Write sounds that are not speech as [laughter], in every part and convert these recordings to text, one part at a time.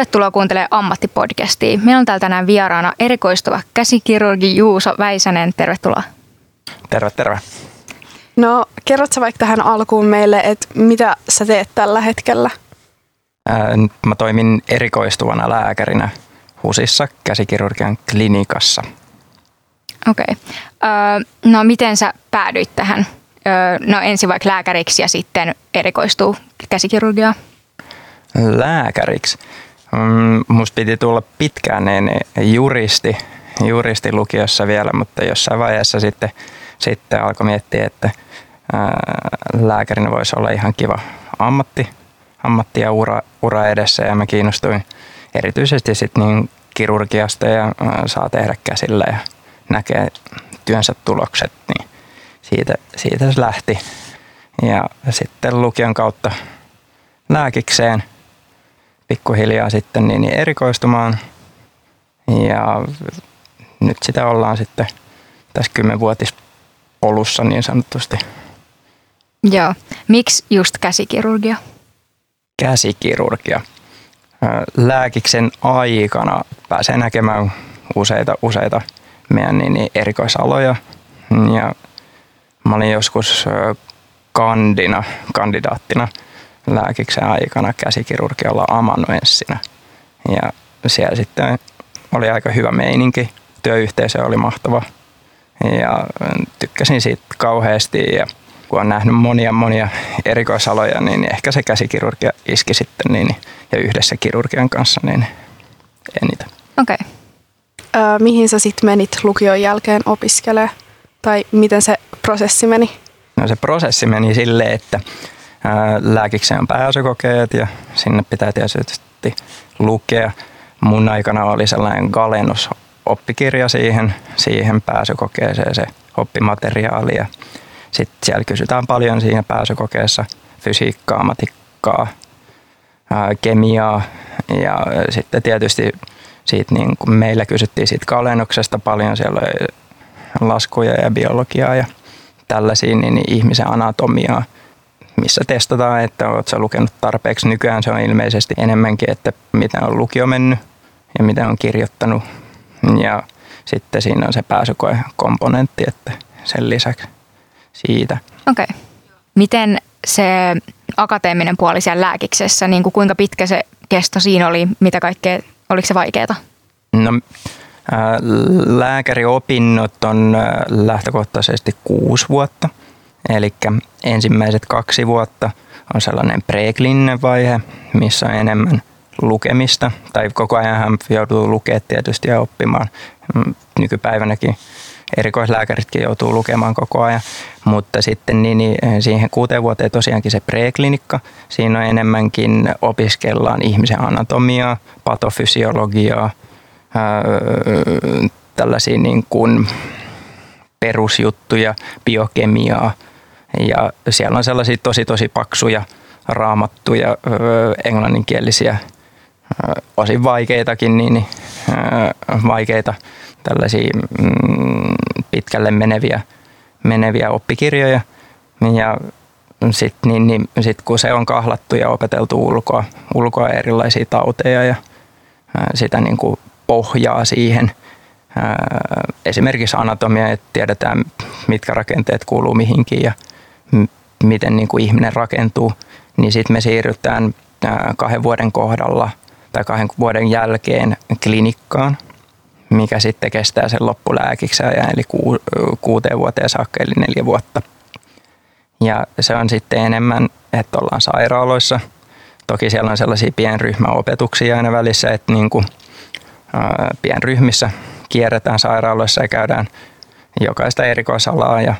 Tervetuloa kuuntelemaan Ammattipodcastia. Meillä on täällä tänään vieraana erikoistuva käsikirurgi Juuso Väisänen. Tervetuloa. Terve, terve. No, kerrotko vaikka tähän alkuun meille, että mitä sä teet tällä hetkellä? Mä toimin erikoistuvana lääkärinä HUSissa käsikirurgian klinikassa. Okei. Okay. no miten sä päädyit tähän? no ensin vaikka lääkäriksi ja sitten erikoistuu käsikirurgiaan? Lääkäriksi? Mm, musta piti tulla pitkään niin juristi, juristi lukiossa vielä, mutta jossain vaiheessa sitten, sitten alkoi miettiä, että ää, lääkärinä voisi olla ihan kiva ammatti, ammatti ja ura, ura edessä ja mä kiinnostuin erityisesti sitten niin kirurgiasta ja saa tehdä käsillä ja näkee työnsä tulokset, niin siitä, siitä se lähti. Ja sitten lukion kautta lääkikseen pikkuhiljaa sitten niin, niin erikoistumaan. Ja nyt sitä ollaan sitten tässä kymmenvuotispolussa niin sanotusti. Joo. Miksi just käsikirurgia? Käsikirurgia. Lääkiksen aikana pääsee näkemään useita, useita meidän niin, niin erikoisaloja. Ja mä olin joskus kandina, kandidaattina lääkiksen aikana käsikirurgialla amanuenssina. Ja siellä sitten oli aika hyvä meininki. Työyhteisö oli mahtava ja tykkäsin siitä kauheasti ja kun on nähnyt monia monia erikoisaloja, niin ehkä se käsikirurgia iski sitten niin, ja yhdessä kirurgian kanssa niin eniten. Okei. Okay. Öö, mihin sä sitten menit lukion jälkeen opiskelemaan? Tai miten se prosessi meni? No se prosessi meni silleen, että lääkikseen pääsykokeet ja sinne pitää tietysti lukea. Mun aikana oli sellainen Galenus oppikirja siihen, siihen pääsykokeeseen se oppimateriaali. Ja sitten siellä kysytään paljon siinä pääsykokeessa fysiikkaa, matikkaa, kemiaa. Ja sitten tietysti siitä niin kuin meillä kysyttiin siitä kalennuksesta paljon, siellä oli laskuja ja biologiaa ja tällaisia, niin ihmisen anatomiaa, missä testataan, että oletko lukenut tarpeeksi. Nykyään se on ilmeisesti enemmänkin, että mitä on lukio mennyt ja mitä on kirjoittanut. Ja sitten siinä on se pääsykoekomponentti, että sen lisäksi siitä. Okei. Okay. Miten se akateeminen puoli siellä lääkiksessä, niin kuin kuinka pitkä se kesto siinä oli, mitä kaikkea, oliko se vaikeaa? No Lääkäriopinnot on lähtökohtaisesti kuusi vuotta. Eli ensimmäiset kaksi vuotta on sellainen preklininen vaihe, missä on enemmän lukemista. Tai koko ajan joutuu lukemaan tietysti ja oppimaan. Mm, nykypäivänäkin erikoislääkäritkin joutuu lukemaan koko ajan. Mutta sitten niin, niin siihen kuuteen vuoteen tosiaankin se preklinikka. Siinä on enemmänkin opiskellaan ihmisen anatomiaa, patofysiologiaa, tällaisia niin kuin perusjuttuja, biokemiaa ja siellä on sellaisia tosi tosi paksuja raamattuja, englanninkielisiä, osin vaikeitakin, niin vaikeita tällaisia mm, pitkälle meneviä, meneviä oppikirjoja. Ja sitten niin, niin, sit kun se on kahlattu ja opeteltu ulkoa, ulkoa erilaisia tauteja ja sitä niin kuin pohjaa siihen. Esimerkiksi anatomia, että tiedetään mitkä rakenteet kuuluu mihinkin ja miten niin kuin ihminen rakentuu, niin sitten me siirrytään kahden vuoden kohdalla tai kahden vuoden jälkeen klinikkaan, mikä sitten kestää sen loppulääkiksi ajan, eli kuuteen vuoteen saakka, eli neljä vuotta. Ja se on sitten enemmän, että ollaan sairaaloissa. Toki siellä on sellaisia pienryhmäopetuksia aina välissä, että niin kuin – pienryhmissä kierretään sairaaloissa ja käydään jokaista erikoisalaa ja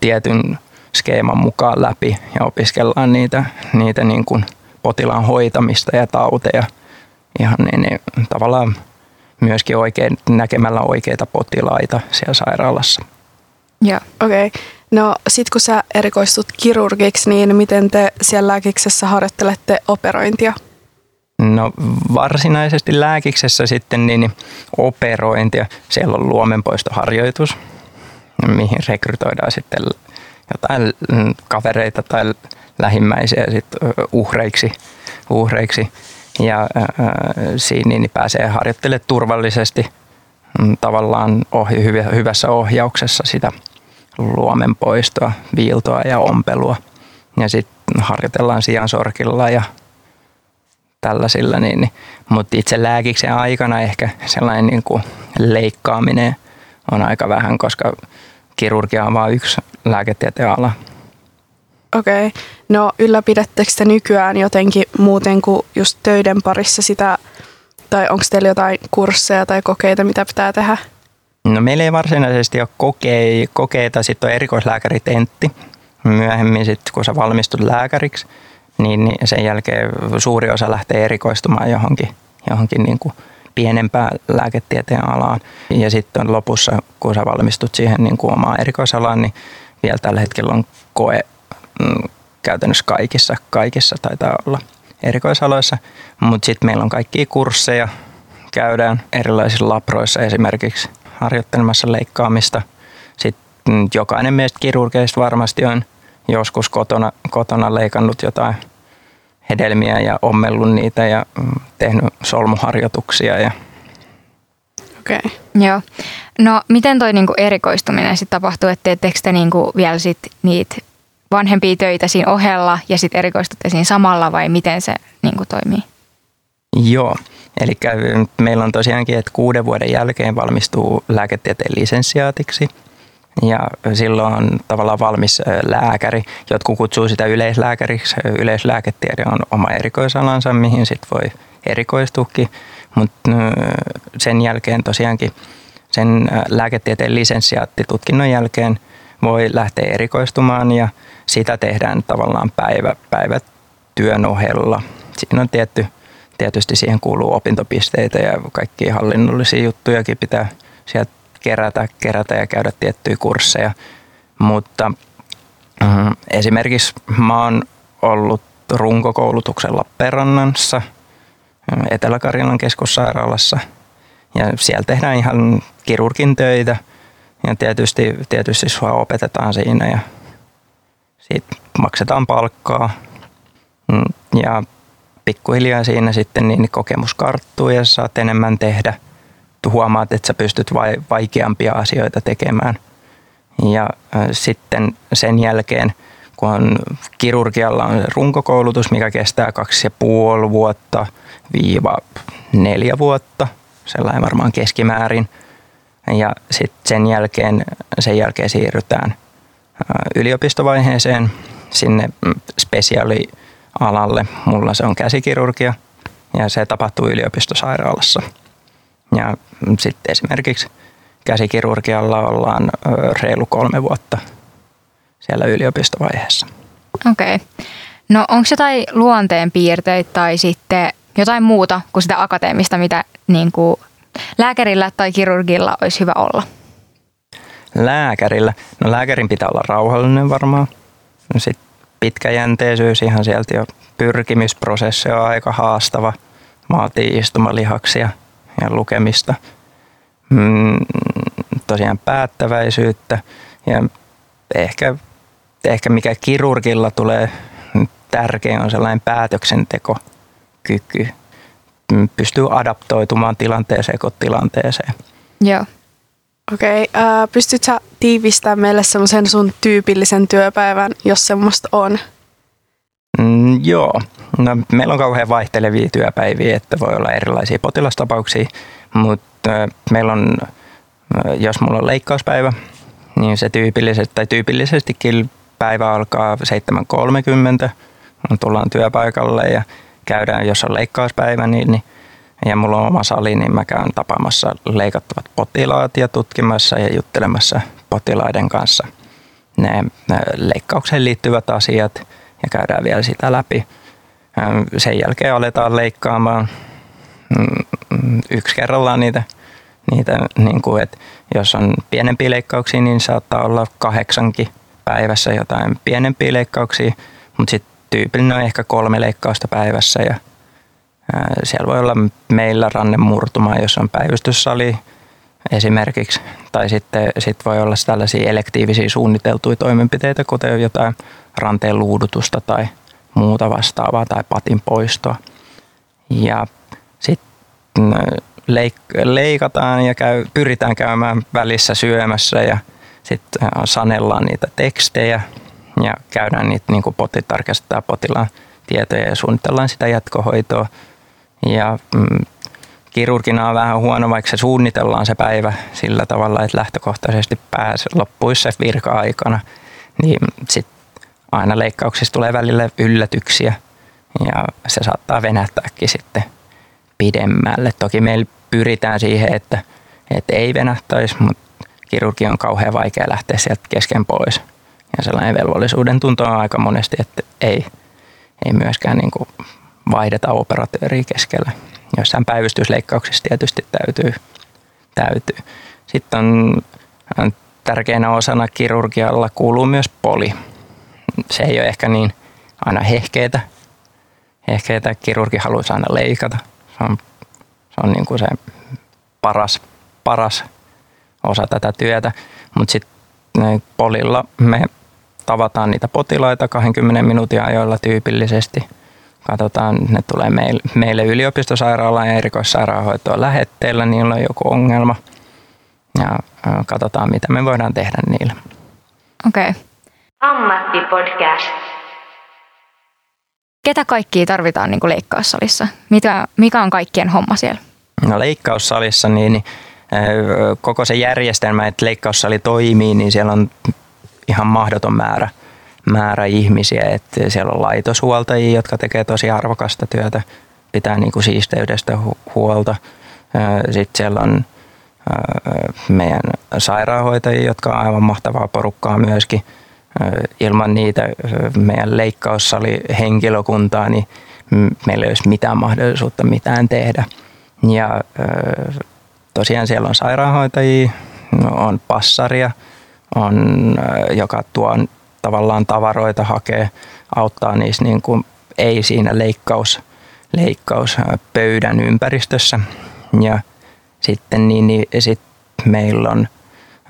tietyn skeeman mukaan läpi ja opiskellaan niitä, niitä niin kuin potilaan hoitamista ja tauteja ihan niin, niin tavallaan myöskin oikein, näkemällä oikeita potilaita siellä sairaalassa. Joo, okei. Okay. No sit kun sä erikoistut kirurgiksi, niin miten te siellä lääkiksessä harjoittelette operointia? No varsinaisesti lääkiksessä sitten niin operointia. Siellä on luomenpoistoharjoitus, mihin rekrytoidaan sitten jotain kavereita tai lähimmäisiä sit uhreiksi, uhreiksi ja siinä niin pääsee harjoittelemaan turvallisesti mm, tavallaan ohi, hyvässä ohjauksessa sitä luomen poistoa, viiltoa ja ompelua. Ja sitten harjoitellaan sijan sorkilla ja tällaisilla. Niin, niin. Mutta itse lääkiksen aikana ehkä sellainen niin kuin leikkaaminen on aika vähän, koska kirurgia on vain yksi lääketieteen ala. Okei. Okay. No ylläpidättekö te nykyään jotenkin muuten kuin just töiden parissa sitä, tai onko teillä jotain kursseja tai kokeita, mitä pitää tehdä? No meillä ei varsinaisesti ole kokeita, kokeita. sitten on erikoislääkäritentti. Myöhemmin sitten, kun sä valmistut lääkäriksi, niin, niin sen jälkeen suuri osa lähtee erikoistumaan johonkin, johonkin niin kuin pienempään lääketieteen alaan. Ja sitten lopussa, kun sä valmistut siihen niin kuin omaan erikoisalaan, niin vielä tällä hetkellä on koe mm, käytännössä kaikissa, kaikissa taitaa olla erikoisaloissa. Mutta sitten meillä on kaikkia kursseja, käydään erilaisissa laproissa esimerkiksi harjoittelemassa leikkaamista. Sitten jokainen meistä kirurgeista varmasti on joskus kotona, kotona leikannut jotain hedelmiä ja ommellut niitä ja mm, tehnyt solmuharjoituksia. Ja... Okei. Okay. Joo. No miten toi niinku erikoistuminen sitten tapahtuu, että teettekö te niinku vielä sit niitä vanhempia töitä siinä ohella ja sitten erikoistutte siinä samalla vai miten se niinku toimii? Joo, eli meillä on tosiaankin, että kuuden vuoden jälkeen valmistuu lääketieteen lisensiaatiksi – ja silloin on tavallaan valmis lääkäri. Jotkut kutsuu sitä yleislääkäriksi. Yleislääketiede on oma erikoisalansa, mihin sit voi erikoistuukin. Mutta sen jälkeen tosiaankin sen lääketieteen lisensiaattitutkinnon jälkeen voi lähteä erikoistumaan ja sitä tehdään tavallaan päivä, päivätyön ohella. Siinä on tietty, tietysti siihen kuuluu opintopisteitä ja kaikki hallinnollisia juttujakin pitää sieltä kerätä, kerätä ja käydä tiettyjä kursseja. Mutta äh, esimerkiksi mä oon ollut runkokoulutuksen Lappeenrannassa, äh, Etelä-Karjalan keskussairaalassa. Ja siellä tehdään ihan kirurgin töitä ja tietysti, tietysti sua opetetaan siinä ja siitä maksetaan palkkaa. Mm, ja pikkuhiljaa siinä sitten niin kokemus karttuu ja saat enemmän tehdä – huomaat, että sä pystyt vaikeampia asioita tekemään. Ja sitten sen jälkeen, kun on, kirurgialla on runkokoulutus, mikä kestää kaksi ja puoli vuotta viiva neljä vuotta, sellainen varmaan keskimäärin. Ja sitten sen jälkeen, sen jälkeen siirrytään yliopistovaiheeseen sinne spesiaalialalle. Mulla se on käsikirurgia ja se tapahtuu yliopistosairaalassa. Ja sitten esimerkiksi käsikirurgialla ollaan reilu kolme vuotta siellä yliopistovaiheessa. Okei. Okay. No onko jotain luonteenpiirteitä tai sitten jotain muuta kuin sitä akateemista, mitä niin kuin lääkärillä tai kirurgilla olisi hyvä olla? Lääkärillä? No lääkärin pitää olla rauhallinen varmaan. No sitten pitkäjänteisyys ihan sieltä jo pyrkimisprosessi on aika haastava. Vaatii istumalihaksia – ja lukemista. Mm, tosiaan päättäväisyyttä ja ehkä, ehkä mikä kirurgilla tulee tärkein on sellainen päätöksentekokyky. Mm, pystyy adaptoitumaan tilanteeseen kuin tilanteeseen. Joo. Okei, okay, äh, pystytkö tiivistämään meille semmoisen sun tyypillisen työpäivän, jos semmoista on? Mm, joo, no, meillä on kauhean vaihtelevia työpäiviä, että voi olla erilaisia potilastapauksia, mutta meillä on, jos mulla on leikkauspäivä, niin se tyypillisesti, tai tyypillisestikin päivä alkaa 7.30, tullaan työpaikalle ja käydään, jos on leikkauspäivä, niin, niin ja mulla on oma sali, niin mä käyn tapaamassa leikattavat potilaat ja tutkimassa ja juttelemassa potilaiden kanssa ne, ne leikkaukseen liittyvät asiat ja käydään vielä sitä läpi. Sen jälkeen aletaan leikkaamaan mm, yksi kerrallaan niitä, niitä niin kuin, että jos on pienempiä leikkauksia, niin saattaa olla kahdeksankin päivässä jotain pienempiä leikkauksia, mutta sitten tyypillinen on ehkä kolme leikkausta päivässä ja siellä voi olla meillä rannemurtuma, jos on päivystyssali esimerkiksi, tai sitten sit voi olla tällaisia elektiivisiä suunniteltuja toimenpiteitä, kuten jotain ranteen luudutusta tai muuta vastaavaa tai patin poistoa. Ja sitten leik- leikataan ja käy, pyritään käymään välissä syömässä ja sitten sanellaan niitä tekstejä ja käydään niitä niin kuin poti, tarkastaa potilaan tietoja ja suunnitellaan sitä jatkohoitoa. Ja mm, kirurgina on vähän huono, vaikka se suunnitellaan se päivä sillä tavalla, että lähtökohtaisesti pääs loppuisi se virka-aikana, niin sitten aina leikkauksissa tulee välillä yllätyksiä ja se saattaa venähtääkin sitten pidemmälle. Toki meillä pyritään siihen, että, että ei venähtäisi, mutta kirurgi on kauhean vaikea lähteä sieltä kesken pois. Ja sellainen velvollisuuden tunto on aika monesti, että ei, ei myöskään niin kuin vaihdeta operatööriä keskellä. Jossain päivystysleikkauksissa tietysti täytyy. täytyy. Sitten on tärkeänä osana kirurgialla kuuluu myös poli. Se ei ole ehkä niin aina hehkeetä. Hehkeetä kirurgi haluaisi aina leikata. Se on, se on niin kuin se paras, paras osa tätä työtä. Mutta sitten polilla me tavataan niitä potilaita 20 minuutin ajoilla tyypillisesti. Katsotaan, ne tulee meille, meille yliopistosairaalaan ja erikoissairaanhoitoon lähetteellä, niillä on joku ongelma. Ja katsotaan, mitä me voidaan tehdä niille. Okei. Okay. Ammattipodcast. Ketä kaikkia tarvitaan niin kuin leikkaussalissa? Mitä, mikä on kaikkien homma siellä? No leikkaussalissa niin, niin koko se järjestelmä, että leikkaussali toimii, niin siellä on ihan mahdoton määrä, määrä ihmisiä. Että siellä on laitoshuoltajia, jotka tekee tosi arvokasta työtä, pitää niin kuin siisteydestä huolta. Sitten siellä on meidän sairaanhoitajia, jotka on aivan mahtavaa porukkaa myöskin. Ilman niitä meidän leikkaussali henkilökuntaa, niin meillä ei olisi mitään mahdollisuutta mitään tehdä. Ja tosiaan siellä on sairaanhoitajia, on passaria, on, joka tuo tavallaan tavaroita hakee, auttaa niissä niin kuin, ei siinä leikkaus, leikkauspöydän ympäristössä. Ja sitten niin, niin sit meillä on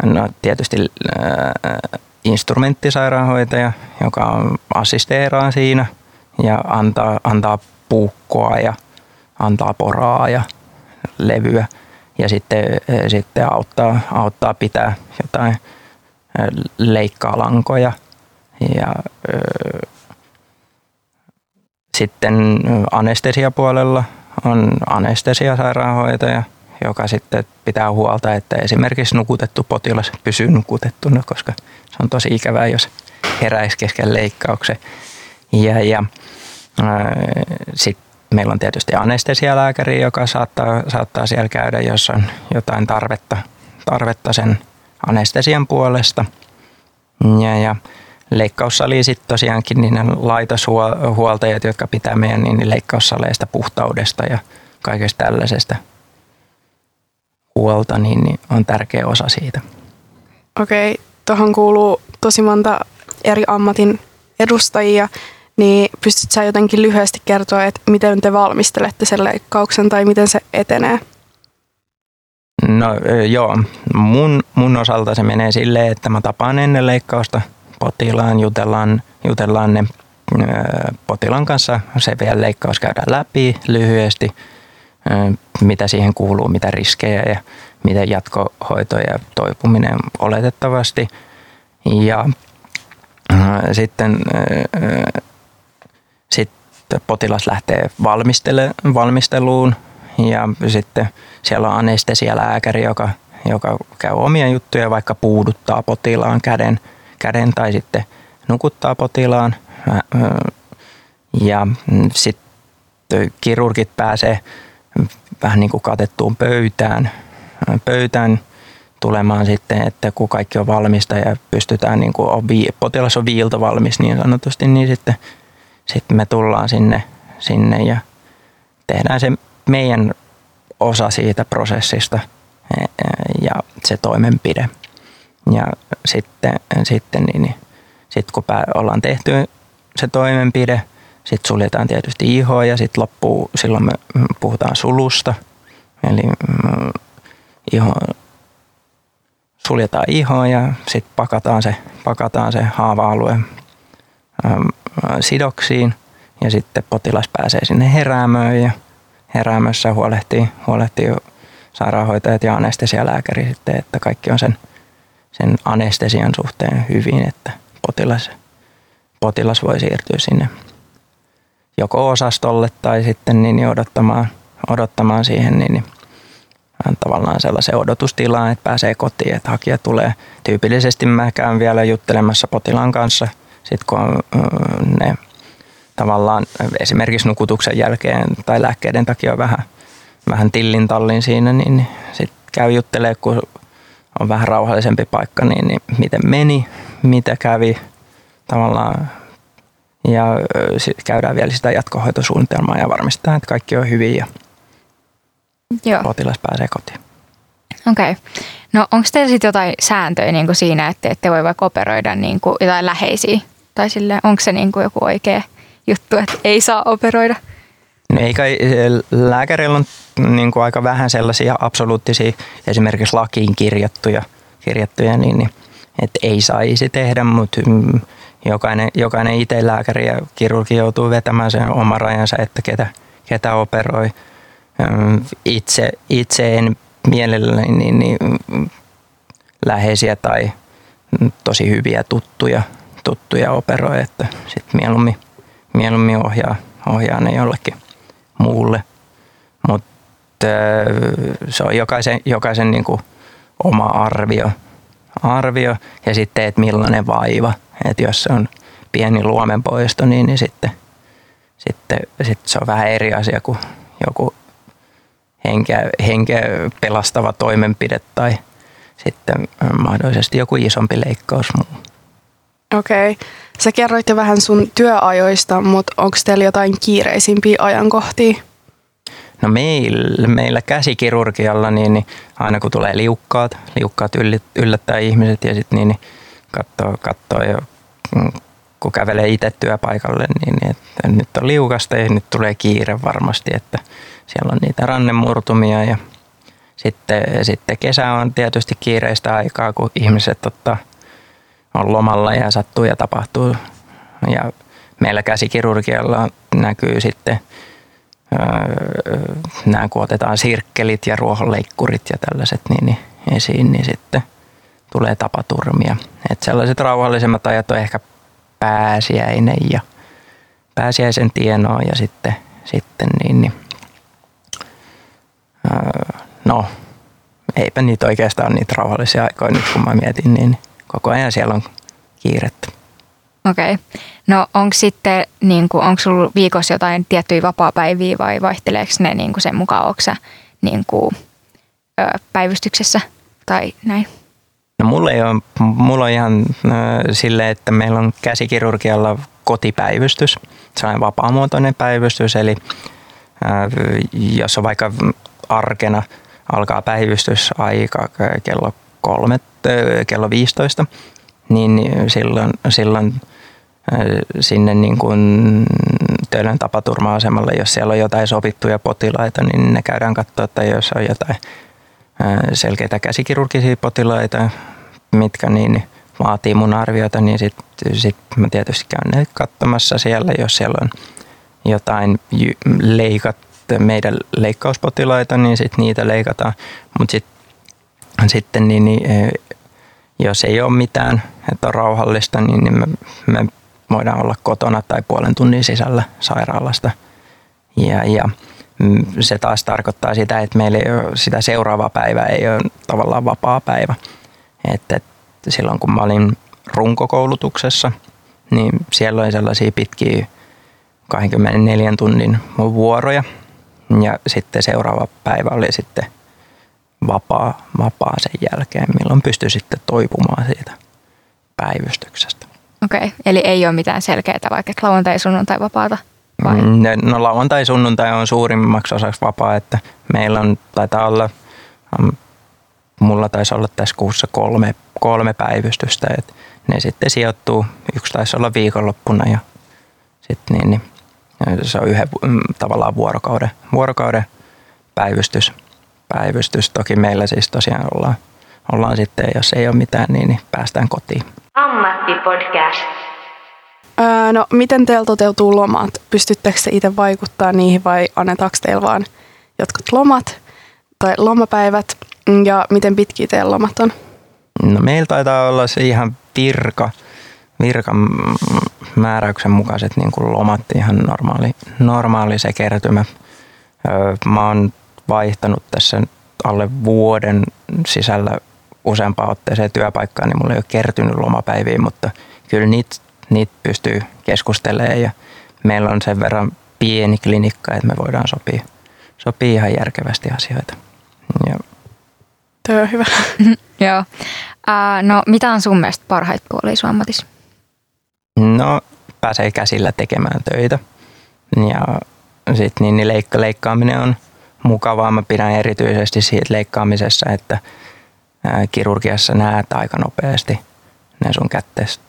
no, tietysti äh, instrumenttisairaanhoitaja, joka assisteeraa siinä ja antaa, antaa puukkoa ja antaa poraa ja levyä. Ja sitten, sitten auttaa, auttaa pitää jotain leikkaalankoja ja sitten anestesiapuolella on anestesiasairaanhoitaja, joka sitten pitää huolta, että esimerkiksi nukutettu potilas pysyy nukutettuna, koska se on tosi ikävää, jos heräisi kesken leikkauksen. Ja, ja sitten meillä on tietysti anestesialääkäri, joka saattaa, saattaa siellä käydä, jos on jotain tarvetta, tarvetta sen anestesian puolesta. Ja, ja leikkaussali sitten tosiaankin niin laitoshuoltajat, jotka pitää meidän niin leikkaussaleista puhtaudesta ja kaikesta tällaisesta huolta, niin, niin on tärkeä osa siitä. Okei, tuohon kuuluu tosi monta eri ammatin edustajia, niin pystytkö sä jotenkin lyhyesti kertoa, että miten te valmistelette sen leikkauksen tai miten se etenee? No joo, mun, mun osalta se menee silleen, että mä tapaan ennen leikkausta potilaan, jutellaan, jutellaan ne potilaan kanssa, se vielä leikkaus käydään läpi lyhyesti, mitä siihen kuuluu, mitä riskejä ja miten jatkohoito ja toipuminen oletettavasti. Ja sitten, sitten potilas lähtee valmisteluun ja sitten siellä on anestesialääkäri, joka, joka käy omia juttuja, vaikka puuduttaa potilaan käden, käden tai sitten nukuttaa potilaan. Ja sitten kirurgit pääsee vähän niin kuin katettuun pöytään, pöytään tulemaan sitten, että kun kaikki on valmista ja pystytään, niin kuin on, potilas on viilto valmis niin sanotusti, niin sitten, sitten me tullaan sinne, sinne ja tehdään se meidän osa siitä prosessista e, e, ja se toimenpide. Ja sitten, sitten niin, niin, sit kun ollaan tehty se toimenpide, sitten suljetaan tietysti ihoa ja sitten loppuu, silloin me puhutaan sulusta. Eli mm, iho, suljetaan ihoa ja sitten pakataan se, pakataan se haava-alue sidoksiin ja sitten potilas pääsee sinne heräämöön ja heräämössä huolehtii, huolehtii sairaanhoitajat ja anestesialääkäri sitten, että kaikki on sen, sen anestesian suhteen hyvin, että potilas, potilas voi siirtyä sinne joko osastolle tai sitten niin odottamaan, odottamaan siihen niin, niin tavallaan sellaisen odotustilaan, että pääsee kotiin, että hakija tulee. Tyypillisesti mä käyn vielä juttelemassa potilaan kanssa, sit kun on ne tavallaan esimerkiksi nukutuksen jälkeen tai lääkkeiden takia vähän, vähän tillin tallin siinä, niin sitten käy juttelee, kun on vähän rauhallisempi paikka, niin, niin miten meni, mitä kävi tavallaan ja sitten käydään vielä sitä jatkohoitosuunnitelmaa ja varmistetaan, että kaikki on hyvin ja Joo. potilas pääsee kotiin. Okei. Okay. No onko teillä sitten jotain sääntöjä niin kuin siinä, että ette voi vaikka operoida niin kuin jotain läheisiä? Tai sille, onko se niin kuin joku oikea juttu, että ei saa operoida? No ei kai, lääkärillä on niin kuin aika vähän sellaisia absoluuttisia esimerkiksi lakiin kirjattuja, kirjattuja niin, niin, että ei saisi tehdä, mutta mm, jokainen, jokainen itse lääkäri ja kirurgi joutuu vetämään sen oman rajansa, että ketä, ketä operoi. Itse, itse en mielelläni niin, niin, läheisiä tai tosi hyviä tuttuja, tuttuja operoi, että sitten mieluummin, mieluummin ohjaa, ohjaa ne jollekin muulle. Mutta se on jokaisen, jokaisen niin kuin oma arvio, arvio ja sitten, että millainen vaiva – että jos on pieni luomenpoisto, niin, niin sitten, sitten, sitten se on vähän eri asia kuin joku henkeä, henkeä pelastava toimenpide tai sitten mahdollisesti joku isompi leikkaus muu. Okei. Okay. Sä kerroit jo vähän sun työajoista, mutta onko teillä jotain kiireisimpiä ajankohtia? No meillä, meillä käsikirurgialla, niin, niin aina kun tulee liukkaat, liukkaat yllättää ihmiset ja sitten niin, niin katsoo, katsoo jo, kun kävelee itse työpaikalle, niin, niin että nyt on liukasta ja nyt tulee kiire varmasti, että siellä on niitä rannemurtumia ja sitten, sitten kesä on tietysti kiireistä aikaa, kun ihmiset ottaa, on lomalla ja sattuu ja tapahtuu. Ja meillä käsikirurgialla näkyy sitten nämä kun otetaan sirkkelit ja ruohonleikkurit ja tällaiset niin, niin esiin, niin sitten – tulee tapaturmia. Et sellaiset rauhallisemmat ajat on ehkä pääsiäinen ja pääsiäisen tienoa ja sitten, sitten niin, niin öö, no eipä niitä oikeastaan niitä rauhallisia aikoja nyt kun mä mietin, niin koko ajan siellä on kiirettä. Okei. Okay. No onko sitten, niin kuin, onko sulla viikossa jotain tiettyjä vapaa-päiviä vai vaihteleeko ne niin kuin sen mukaan, onko sä niin kuin, ö, päivystyksessä tai näin? No mulla, ei ole, mulla on ihan äh, sille, että meillä on käsikirurgialla kotipäivystys. Se on vapaamuotoinen päivystys, eli äh, jos on vaikka arkena alkaa päivystysaika kello kolme, äh, kello 15, niin silloin, silloin sinne niin kuin Töölön tapaturma-asemalle, jos siellä on jotain sopittuja potilaita, niin ne käydään katsoa, että jos on jotain selkeitä käsikirurgisia potilaita, mitkä niin vaatii mun arviota, niin sitten sit mä tietysti käyn ne katsomassa siellä, jos siellä on jotain leikat, meidän leikkauspotilaita, niin sitten niitä leikataan. Mutta sit, sitten niin, niin, jos ei ole mitään, että on rauhallista, niin, niin me, me voidaan olla kotona tai puolen tunnin sisällä sairaalasta. Ja, ja Mm, se taas tarkoittaa sitä, että meillä ei ole, sitä seuraavaa päivää ei ole tavallaan vapaa päivä. Että, että silloin kun mä olin runkokoulutuksessa, niin siellä oli sellaisia pitkiä 24 tunnin vuoroja. Ja sitten seuraava päivä oli sitten vapaa, vapaa sen jälkeen, milloin pystyi sitten toipumaan siitä päivystyksestä. Okei, okay. eli ei ole mitään selkeää vaikka lauantai, sunnuntai vapaata? Vai? Mm, no lauantai, sunnuntai on suurimmaksi osaksi vapaa, että meillä on, taitaa olla, mulla taisi olla tässä kuussa kolme, kolme päivystystä, että ne sitten sijoittuu, yksi taisi olla viikonloppuna ja sitten niin, niin se on yhden mm, tavallaan vuorokauden, vuorokauden päivystys. päivystys. Toki meillä siis tosiaan ollaan, ollaan sitten, jos ei ole mitään, niin, niin päästään kotiin. Ammattipodcast. Öö, no, miten teillä toteutuu lomat? Pystyttekö te itse vaikuttaa niihin vai annetaanko teillä vaan jotkut lomat tai lomapäivät ja miten pitkiä teidän lomat on? No meillä taitaa olla se ihan virka, virkan määräyksen mukaiset niin kuin lomat, ihan normaali, normaali se kertymä. Mä oon vaihtanut tässä alle vuoden sisällä useampaan otteeseen työpaikkaan, niin mulla ei ole kertynyt lomapäiviä, mutta kyllä niitä, niitä pystyy keskustelemaan ja meillä on sen verran pieni klinikka, että me voidaan sopia, sopia ihan järkevästi asioita. Ja. Tuo on hyvä. [laughs] Joo. Uh, no mitä on sun mielestä parhaita puolia sun ammatissa? No pääsee käsillä tekemään töitä ja sitten niin, niin leikka, leikkaaminen on mukavaa. Mä pidän erityisesti siitä leikkaamisessa, että kirurgiassa näet aika nopeasti ne sun kätteessä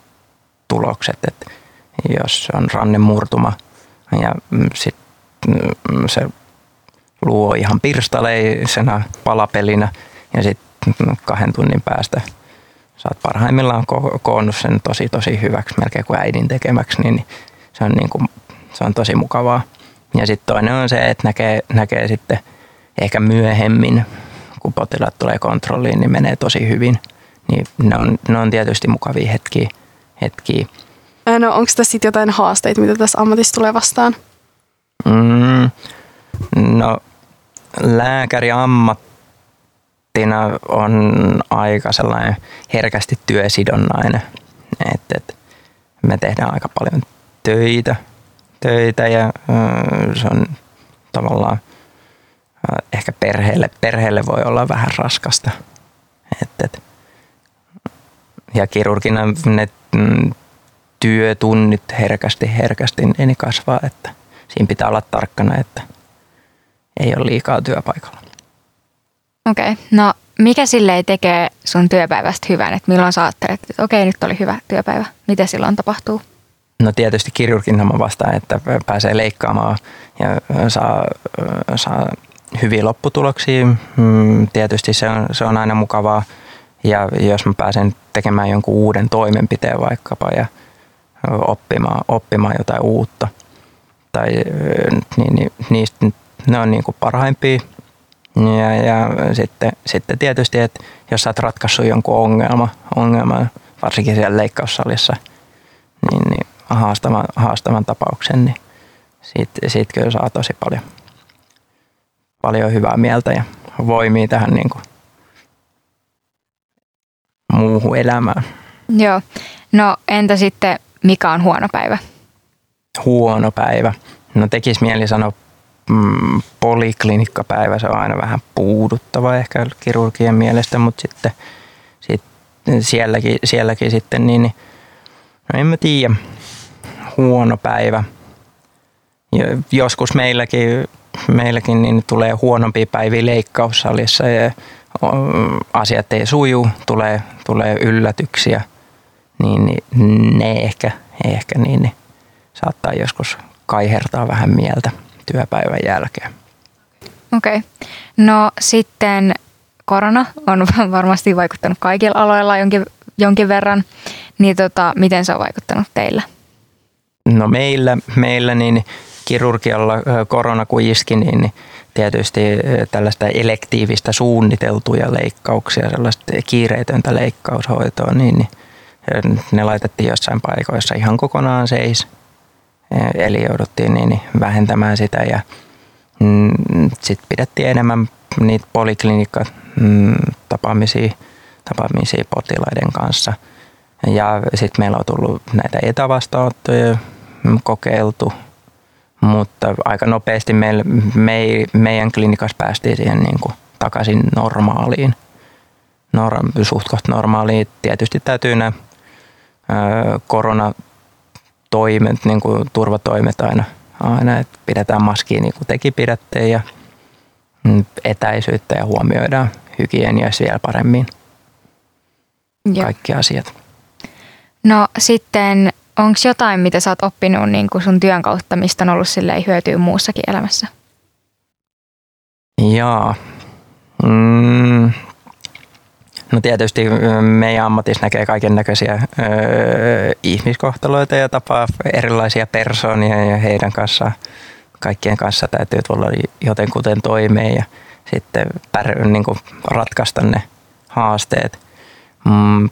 tulokset, että jos on rannemurtuma ja sit mm, se luo ihan pirstaleisena palapelinä ja sitten kahden tunnin päästä sä oot parhaimmillaan ko- koonnut sen tosi tosi hyväksi, melkein kuin äidin tekemäksi, niin se on, niin kuin, se on tosi mukavaa. Ja sitten toinen on se, että näkee, näkee sitten ehkä myöhemmin, kun potilaat tulee kontrolliin, niin menee tosi hyvin. Niin ne on, ne on tietysti mukavia hetkiä. hetkiä. No, onko tässä sitten jotain haasteita, mitä tässä ammatissa tulee vastaan? Mm, no, lääkäri ammattina on aika sellainen herkästi työsidonnainen. Et, et me tehdään aika paljon töitä, töitä ja se on tavallaan ehkä perheelle, perheelle voi olla vähän raskasta. Et, et, ja kirurgina ne mm, työtunnit herkästi, herkästi niin kasvaa, että siinä pitää olla tarkkana, että ei ole liikaa työpaikalla. Okei, okay. no mikä sille tekee sun työpäivästä hyvän, että milloin sä ajattelet, että okei nyt oli hyvä työpäivä, mitä silloin tapahtuu? No tietysti kirurgina mä vastaan, että pääsee leikkaamaan ja saa, saa hyviä lopputuloksia. Mm, tietysti se on, se on aina mukavaa ja jos mä pääsen tekemään jonkun uuden toimenpiteen vaikkapa ja oppimaan, oppimaan jotain uutta, tai niin, niin, niistä ne on niin kuin parhaimpia. Ja, ja sitten, sitten tietysti, että jos sä oot ratkaissut jonkun ongelma, ongelma varsinkin siellä leikkaussalissa, niin, niin haastavan, haastavan tapauksen, niin siitä, siitä kyllä saa tosi paljon, paljon hyvää mieltä ja voimia tähän niin kuin muuhun elämään. Joo. No entä sitten, mikä on huono päivä? Huono päivä. No tekisi mieli sanoa mm, poliklinikkapäivä, se on aina vähän puuduttava ehkä kirurgien mielestä, mutta sitten sit, sielläkin, sielläkin sitten niin, niin no en mä tiedä, huono päivä. Joskus meilläkin, meilläkin niin tulee huonompia päiviä leikkaussalissa ja asiat ei suju, tulee, tulee yllätyksiä, niin, niin ne ehkä, ehkä niin, niin saattaa joskus kaihertaa vähän mieltä työpäivän jälkeen. Okei. Okay. No sitten korona on [laughs] varmasti vaikuttanut kaikilla aloilla jonkin, jonkin verran. Niin tota, miten se on vaikuttanut teillä? No meillä, meillä niin kirurgialla korona kun iski, niin tietysti tällaista elektiivistä suunniteltuja leikkauksia, sellaista kiireetöntä leikkaushoitoa, niin, niin ne laitettiin jossain paikoissa ihan kokonaan seis. Eli jouduttiin niin vähentämään sitä ja mm, sitten pidettiin enemmän niitä poliklinikka mm, tapaamisia, tapaamisia potilaiden kanssa. Ja sitten meillä on tullut näitä etävastaanottoja kokeiltu, mutta aika nopeasti meillä, me, meidän klinikassa päästiin siihen niin kuin takaisin normaaliin. Norm, suht normaaliin. Tietysti täytyy nämä koronatoimet, niin kuin turvatoimet aina, aina että pidetään maskia niin kuin teki pidätte ja etäisyyttä ja huomioidaan hygieniassa vielä paremmin. Joo. Kaikki asiat. No sitten Onko jotain, mitä sä oot oppinut niin kuin sun työn kautta, mistä on ollut hyötyä muussakin elämässä? Jaa. Mm. No tietysti meidän ammatissa näkee kaiken näköisiä öö, ihmiskohtaloita ja tapaa erilaisia persoonia ja heidän kanssa kaikkien kanssa täytyy tulla jotenkuten toimeen ja sitten pär, niin kuin ratkaista ne haasteet. Mm,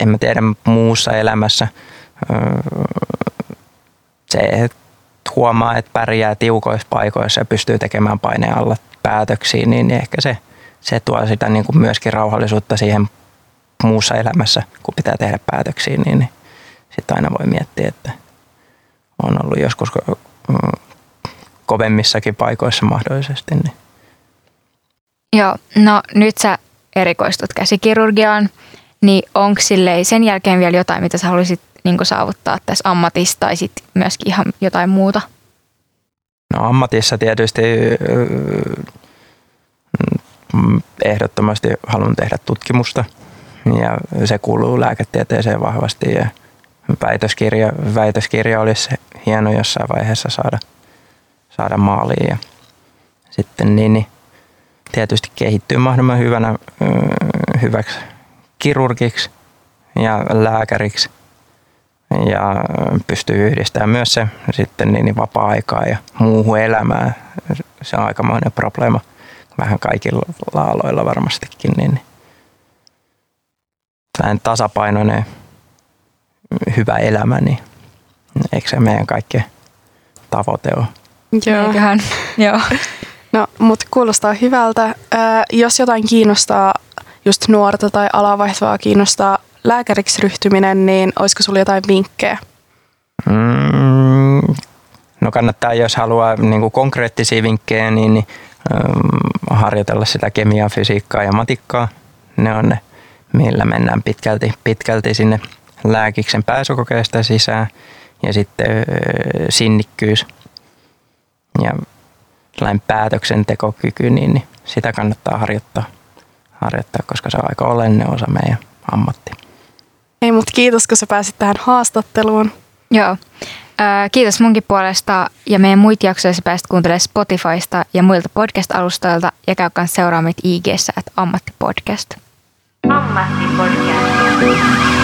en mä tiedä muussa elämässä se, että huomaa, että pärjää tiukoissa paikoissa ja pystyy tekemään paineen alla päätöksiä, niin ehkä se, se tuo sitä niin kuin myöskin rauhallisuutta siihen muussa elämässä, kun pitää tehdä päätöksiä, niin, niin sitten aina voi miettiä, että on ollut joskus kovemmissakin paikoissa mahdollisesti. Niin. Joo, no nyt sä erikoistut käsikirurgiaan, niin onko sen jälkeen vielä jotain, mitä sä haluaisit niin saavuttaa tässä ammatissa tai sitten myöskin ihan jotain muuta? No ammatissa tietysti mm, ehdottomasti haluan tehdä tutkimusta. Ja se kuuluu lääketieteeseen vahvasti ja väitöskirja, väitöskirja olisi hieno jossain vaiheessa saada, saada maaliin. Ja sitten niin, niin tietysti kehittyy mahdollisimman hyvänä, hyväksi kirurgiksi ja lääkäriksi ja pystyy yhdistämään myös se sitten niin vapaa-aikaa ja muuhun elämään. Se on aikamoinen probleema vähän kaikilla aloilla varmastikin. Niin tällainen tasapainoinen hyvä elämä, niin eikö se meidän kaikkien tavoite ole? Joo. Eiköhän, joo. No, mutta kuulostaa hyvältä. Äh, jos jotain kiinnostaa, just nuorta tai alavaihtavaa kiinnostaa lääkäriksi ryhtyminen, niin olisiko sinulla jotain vinkkejä? Mm, no kannattaa, jos haluaa niin kuin konkreettisia vinkkejä, niin, niin ähm, harjoitella sitä kemiaa, fysiikkaa ja matikkaa. Ne on ne, millä mennään pitkälti, pitkälti sinne lääkiksen pääsykokeesta sisään. Ja sitten äh, sinnikkyys ja päätöksentekokyky, niin, niin sitä kannattaa harjoittaa, harjoittaa, koska se on aika oleellinen osa meidän ammattia. Ei, mutta kiitos, kun sä pääsit tähän haastatteluun. Joo. Kiitos munkin puolesta ja meidän muita jaksoja pääsit kuuntelemaan Spotifysta ja muilta podcast-alustoilta ja käy myös seuraa meitä IG-ssä, että Ammattipodcast. Ammattipodcast.